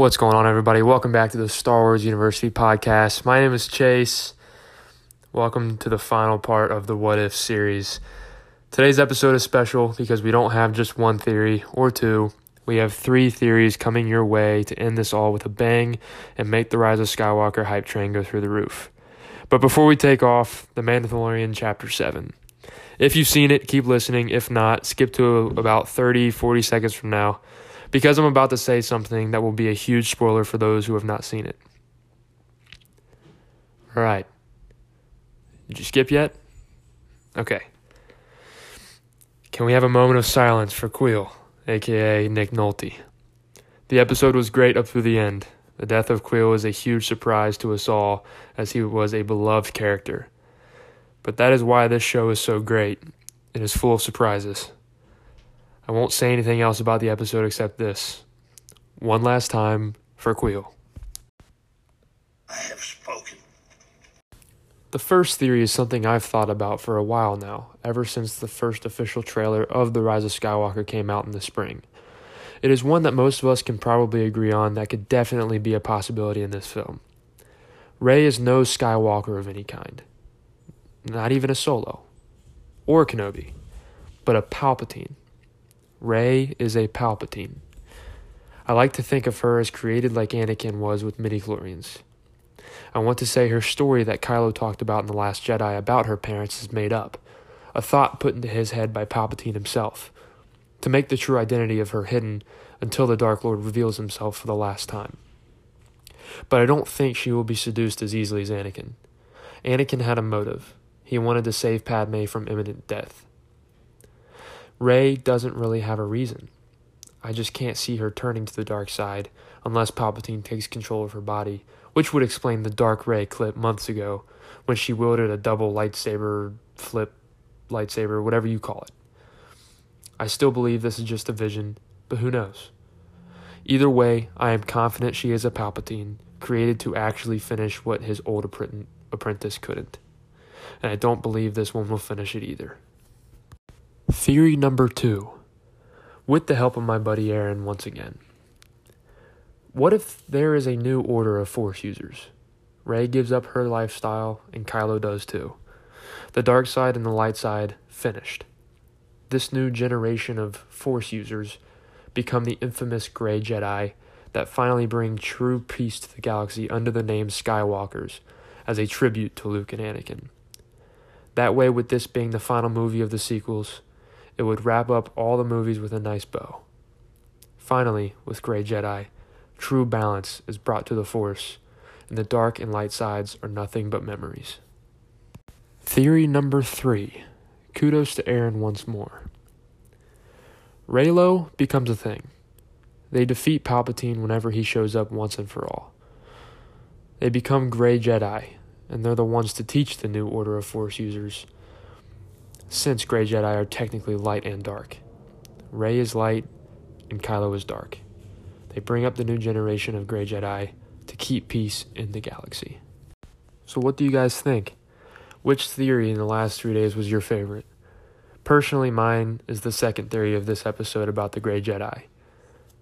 What's going on, everybody? Welcome back to the Star Wars University podcast. My name is Chase. Welcome to the final part of the What If series. Today's episode is special because we don't have just one theory or two. We have three theories coming your way to end this all with a bang and make the Rise of Skywalker hype train go through the roof. But before we take off, The Mandalorian Chapter 7. If you've seen it, keep listening. If not, skip to about 30, 40 seconds from now because I'm about to say something that will be a huge spoiler for those who have not seen it. All right. Did you skip yet? Okay. Can we have a moment of silence for Kuiil, aka Nick Nolte? The episode was great up through the end. The death of Kuiil was a huge surprise to us all, as he was a beloved character. But that is why this show is so great. It is full of surprises. I won't say anything else about the episode except this. One last time for Kuiil. I have spoken. The first theory is something I've thought about for a while now, ever since the first official trailer of The Rise of Skywalker came out in the spring. It is one that most of us can probably agree on that could definitely be a possibility in this film. Rey is no Skywalker of any kind, not even a Solo, or Kenobi, but a Palpatine. Rey is a Palpatine. I like to think of her as created like Anakin was with midichlorians. I want to say her story that Kylo talked about in The Last Jedi about her parents is made up, a thought put into his head by Palpatine himself, to make the true identity of her hidden until the Dark Lord reveals himself for the last time. But I don't think she will be seduced as easily as Anakin. Anakin had a motive. He wanted to save Padme from imminent death. Rey doesn't really have a reason. I just can't see her turning to the dark side unless Palpatine takes control of her body, which would explain the Dark Rey clip months ago when she wielded a double lightsaber, flip lightsaber, whatever you call it. I still believe this is just a vision, but who knows? Either way, I am confident she is a Palpatine, created to actually finish what his old apprentice couldn't. And I don't believe this one will finish it either. Theory number two, with the help of my buddy Aaron once again. What if there is a new order of Force users? Rey gives up her lifestyle, and Kylo does too. The dark side and the light side finished. This new generation of Force users become the infamous Grey Jedi that finally bring true peace to the galaxy under the name Skywalkers as a tribute to Luke and Anakin. That way, with this being the final movie of the sequels, it would wrap up all the movies with a nice bow. Finally, with Grey Jedi, true balance is brought to the Force, and the dark and light sides are nothing but memories. Theory number three. Kudos to Aaron once more. Reylo becomes a thing. They defeat Palpatine whenever he shows up once and for all. They become Grey Jedi, and they're the ones to teach the new order of Force users since Grey Jedi are technically light and dark. Rey is light and Kylo is dark. They bring up the new generation of Grey Jedi to keep peace in the galaxy. So, what do you guys think? Which theory in the last three days was your favorite? Personally, mine is the second theory of this episode about the Grey Jedi.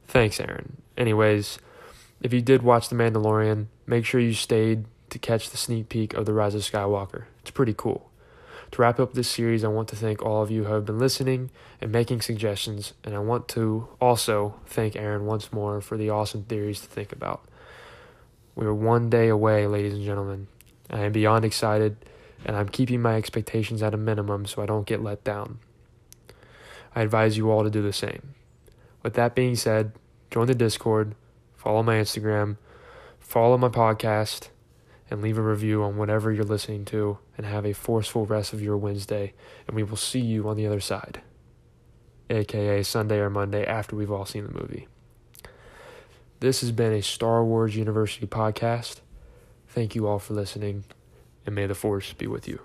Thanks, Aaron. Anyways, if you did watch The Mandalorian, make sure you stayed to catch the sneak peek of The Rise of Skywalker. It's pretty cool. To wrap up this series, I want to thank all of you who have been listening and making suggestions, and I want to also thank Aaron once more for the awesome theories to think about. We are one day away, ladies and gentlemen. I am beyond excited, and I'm keeping my expectations at a minimum so I don't get let down. I advise you all to do the same. With that being said, join the Discord, follow my Instagram, follow my podcast and leave a review on whatever you're listening to, and have a forceful rest of your Wednesday. And we will see you on the other side, aka Sunday or Monday after we've all seen the movie. This has been a Star Wars University podcast. Thank you all for listening, and may the Force be with you.